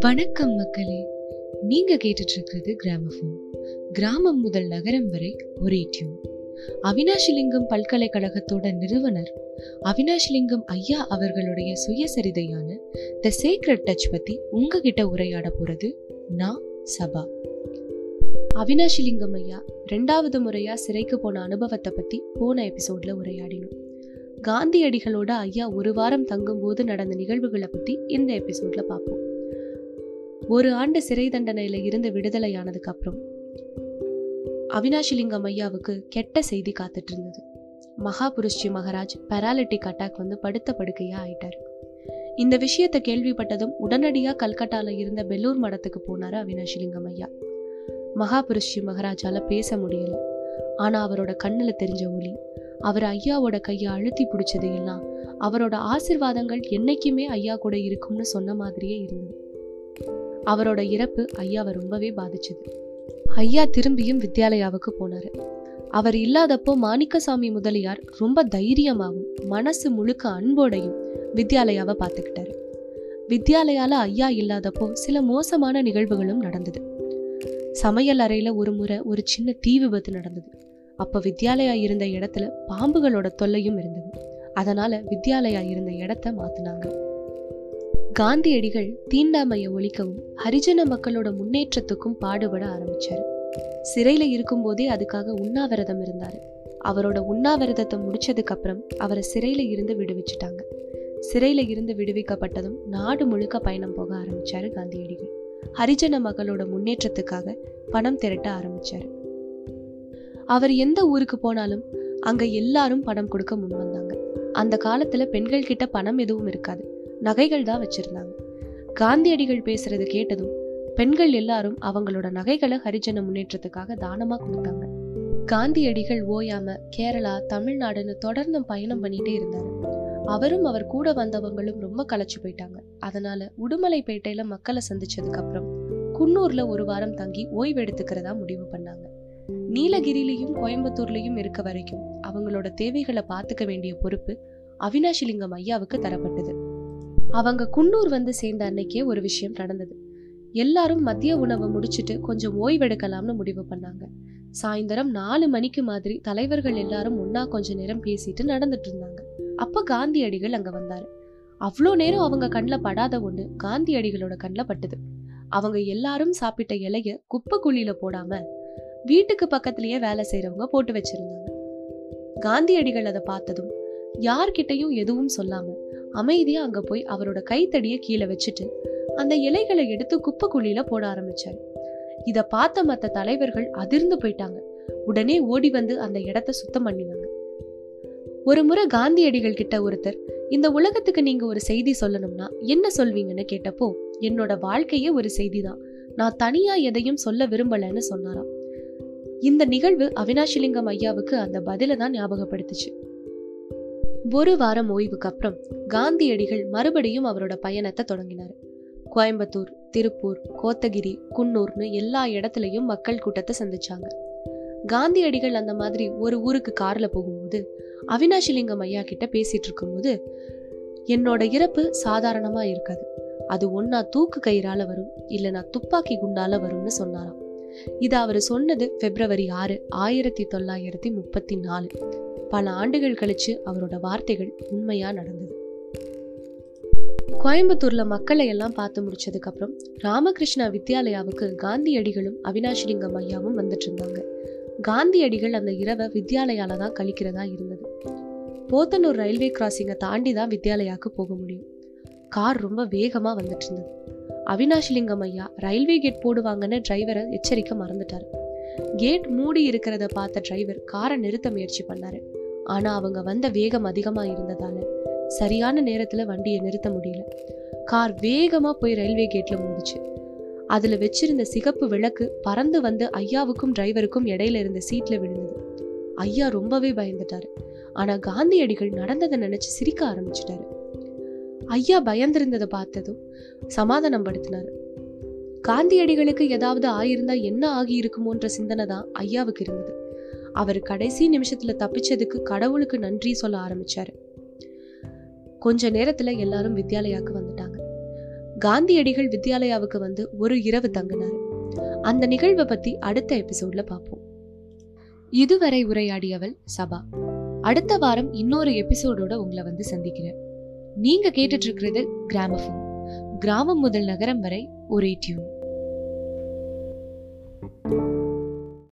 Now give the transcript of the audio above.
வணக்கம் மக்களே. நீங்க கேட்டுட்டு இருக்கிறது கிராமபோன். கிராமம் முதல் நகரம் வரை ஒரே டியூன். அவினாஷிலிங்கம் பல்கலைக்கழகத்தோட நிறுவனர் அவினாஷிலிங்கம் ஐயா அவர்களுடைய சுயசரிதையான த சீக்ரெட் டச் பத்தி உங்ககிட்ட உரையாட போறது நான் சபா. அவினாஷிலிங்கம் ஐயா ரெண்டாவது முறையா சிறைக்கு போன அனுபவத்தை பத்தி போன எபிசோட்ல உரையாடினோம். காந்தியடிகளோட ஐயா ஒரு வாரம் தங்கும்போது நடந்த நிகழ்வுகளை பத்தி இந்த எபிசோட்ல பார்ப்போம். ஒரு ஆண்டு சிறை தண்டனையில இருந்து விடுதலையானதுக்கு அப்புறம் அவினாஷிலிங்கம் ஐயாவுக்கு கெட்ட செய்தி காத்துட்டு இருந்தது. மகாபுருஷ்ஜி மகாராஜ் பெராலிட்டிக் அட்டாக் வந்து படுத்த படுக்கையா ஆயிட்டாரு. இந்த விஷயத்தை கேள்விப்பட்டதும் உடனடியா கல்கட்டால இருந்த பெல்லூர் மடத்துக்கு போனாரு அவினாஷிலிங்கம் ஐயா. மகாபுருஷ்ஜி மகாராஜால பேச முடியல. ஆனா அவரோட கண்ணுல தெரிஞ்ச ஒளி அவர் ஐயாவோட கையை அழுத்தி பிடிச்சது எல்லாம் அவரோட ஆசிர்வாதங்கள் என்னைக்குமே ஐயா கூட இருக்கும்னு சொன்ன மாதிரியே இருந்தது. அவரோட இறப்பு ஐயாவை ரொம்பவே பாதிச்சது. ஐயா திரும்பியும் வித்யாலயாவுக்கு போனாரு. அவர் இல்லாதப்போ மாணிக்கசாமி முதலியார் ரொம்ப தைரியமாகவும் மனசு முழுக்க அன்போடையும் வித்யாலயாவை பார்த்துக்கிட்டாரு. வித்யாலயால ஐயா இல்லாதப்போ சில மோசமான நிகழ்வுகளும் நடந்தது. சமையல் அறையில ஒரு முறை ஒரு சின்ன தீ விபத்து நடந்தது. அப்ப வித்யாலயா இருந்த இடத்துல பாம்புகளோட தொல்லையும் இருந்தது. அதனால வித்யாலயா இருந்த இடத்த மாத்தினாங்க. காந்தியடிகள் தீண்டாமையை ஒழிக்கவும் ஹரிஜன மக்களோட முன்னேற்றத்துக்கும் பாடுபட ஆரம்பிச்சாரு. சிறையில இருக்கும்போதே அதுக்காக உண்ணாவிரதம் இருந்தாரு. அவரோட உண்ணாவிரதத்தை முடிச்சதுக்கு அப்புறம் அவரை சிறையில இருந்து விடுவிச்சுட்டாங்க. சிறையில இருந்து விடுவிக்கப்பட்டதும் நாடு முழுக்க பயணம் போக ஆரம்பிச்சாரு காந்தியடிகள். ஹரிஜன மக்களோட முன்னேற்றத்துக்காக பணம் திரட்ட ஆரம்பிச்சாரு. அவர் எந்த ஊருக்கு போனாலும் அங்க எல்லாரும் பணம் கொடுக்க முன் வந்தாங்க. அந்த காலத்துல பெண்கள் கிட்ட பணம் எதுவும் இருக்காது. நகைகள் தான் வச்சிருந்தாங்க. காந்தியடிகள் பேசுறது கேட்டதும் பெண்கள் எல்லாரும் அவங்களோட நகைகளை ஹரிஜன முன்னேற்றத்துக்காக தானமா கொடுத்தாங்க. காந்தியடிகள் ஓயாம கேரளா தமிழ்நாடுன்னு தொடர்ந்து பயணம் பண்ணிட்டே இருந்தாரு அவரும் அவர் கூட வந்தவங்களும் ரொம்ப களைச்சு போயிட்டாங்க. அதனால உடுமலைப்பேட்டையில மக்களை சந்திச்சதுக்கு அப்புறம் குன்னூர்ல ஒரு வாரம் தங்கி ஓய்வு எடுத்துக்கிறதா முடிவு பண்ணாங்க. நீலகிரிலையும் கோயம்புத்தூர்லயும் இருக்க வரைக்கும் அவங்களோட தேவைகளை பார்த்துக்க வேண்டிய பொறுப்பு அவினாஷிலிங்கம் ஐயாவுக்கு தரப்பட்டது. அவங்க குன்னூர் வந்து சேர்ந்த அன்னைக்கே ஒரு விஷயம் நடந்தது. எல்லாரும் மதிய உணவை முடிச்சிட்டு கொஞ்சம் ஓய்வெடுக்கலாம்னு முடிவு பண்ணாங்க. சாயந்தரம் நாலு மணிக்கு மாதிரி தலைவர்கள் எல்லாரும் ஒன்னா கொஞ்ச நேரம் பேசிட்டு நடந்துட்டு இருந்தாங்க. அப்ப காந்தியடிகள் அங்க வந்தாரு. அவ்வளோ நேரம் அவங்க கண்ணில் படாத ஒண்ணு காந்தியடிகளோட கண்ணில் பட்டுது. அவங்க எல்லாரும் சாப்பிட்ட இலைய குப்பை குழியில போடாம வீட்டுக்கு பக்கத்திலேயே வேலை செய்யறவங்க போட்டு வச்சிருந்தாங்க. காந்தியடிகள் அதை பார்த்ததும் யார்கிட்டையும் எதுவும் சொல்லாம அமைதியா அங்க போய் அவரோட கைத்தடிய கீழே வச்சுட்டு அந்த இலைகளை எடுத்து குப்பை குழியில போட ஆரம்பிச்சாரு. இத பார்த்த மத்த தலைவர்கள் அதிர்ந்து போயிட்டாங்க. உடனே ஓடி வந்து அந்த இடத்த சுத்தம் பண்ணினாங்க. ஒரு முறை காந்தியடிகள் கிட்ட ஒருத்தர் இந்த உலகத்துக்கு நீங்க ஒரு செய்தி சொல்லணும்னா என்ன சொல்வீங்கன்னு கேட்டப்போ என்னோட வாழ்க்கையே ஒரு செய்தி தான் நான் தனியா எதையும் சொல்ல விரும்பலன்னு சொன்னாராம். இந்த நிகழ்வு அவினாஷிலிங்கம் ஐயாவுக்கு அந்த பதில தான் ஞாபகப்படுத்துச்சு. ஒரு வாரம் ஓய்வுக்கு அப்புறம் காந்தியடிகள் மறுபடியும் அவரோட பயணத்தை தொடங்கினார். கோயம்புத்தூர் திருப்பூர் கோத்தகிரி குன்னூர்னு எல்லா இடத்துலயும் மக்கள் கூட்டத்தை சந்திச்சாங்க. காந்தியடிகள் அந்த மாதிரி ஒரு ஊருக்கு கார்ல போகும்போது அவினாஷிலிங்கம் ஐயா கிட்ட பேசிட்டு இருக்கும்போது என்னோட இறப்பு சாதாரணமா இருக்காது. அது ஒன்னா தூக்கு கயிறால வரும் இல்லைனா துப்பாக்கி குண்டால வரும்னு சொன்னாராம். இது அவர் சொன்னது பிப்ரவரி ஆறு ஆயிரத்தி தொள்ளாயிரத்தி முப்பத்தி நாலு பல ஆண்டுகள் கழிச்சு அவரோட வார்த்தைகள் உண்மையா நடந்தது. கோயம்புத்தூர்ல மக்களை எல்லாம் பார்த்து முடிச்சதுக்கு அப்புறம் ராமகிருஷ்ணா வித்யாலயாவுக்கு காந்தியடிகளும் அவினாஷிலிங்கம் ஐயாவும் வந்துட்டு இருந்தாங்க. காந்தியடிகள் அந்த இரவை வித்யாலயால தான் கழிக்கிறதா இருந்தது. போத்தனூர் ரயில்வே கிராசிங்கை தாண்டி தான் வித்யாலயாவுக்கு போக முடியும். கார் ரொம்ப வேகமா வந்துட்டு இருந்தது. அவினாஷிலிங்கம் ஐயா ரயில்வே கேட் போடுவாங்கன்னு டிரைவரை எச்சரிக்க மறந்துட்டாரு. கேட் மூடி இருக்கிறத பார்த்த டிரைவர் காரை நிறுத்த முயற்சி பண்ணாரு. ஆனா அவங்க வந்த வேகம் அதிகமா இருந்ததால சரியான நேரத்துல வண்டியை நிறுத்த முடியல. கார் வேகமா போய் ரயில்வே கேட்ல மூடிச்சு. அதுல வச்சிருந்த சிகப்பு விளக்கு பறந்து வந்து ஐயாவுக்கும் டிரைவருக்கும் இடையில இருந்த சீட்ல விழுந்தது. ஐயா ரொம்பவே பயந்துட்டாரு. ஆனா காந்தியடிகள் நடந்ததை நினைச்சு சிரிக்க ஆரம்பிச்சிட்டாரு. ஐயா பயந்திருந்ததை பார்த்ததும் சமாதானம் படுத்தினாரு காந்தியடிகளுக்கு ஏதாவது ஆயிருந்தா என்ன ஆகி இருக்குமோன்ற சிந்தனை தான் ஐயாவுக்கு இருந்தது. அவர் கடைசி நிமிஷத்துல தப்பிச்சதுக்கு கடவுளுக்கு நன்றி சொல்ல ஆரம்பிச்சாரு. கொஞ்ச நேரத்துல எல்லாரும் வித்யாலயாவுக்கு வந்துட்டாங்க. காந்தியடிகள் வித்யாலயாவுக்கு வந்து ஒரு இரவு தங்கினாரு. அந்த நிகழ்வை பத்தி அடுத்த எபிசோட்ல பார்ப்போம். இதுவரை உரையாடியவள் சபா. அடுத்த வாரம் இன்னொரு எபிசோடோட உங்களை வந்து சந்திக்கிறேன். நீங்க கேட்டுட்டு இருக்கிறது கிராமபோன் கிராமம் முதல் நகரம் வரை ஒரே டியூன்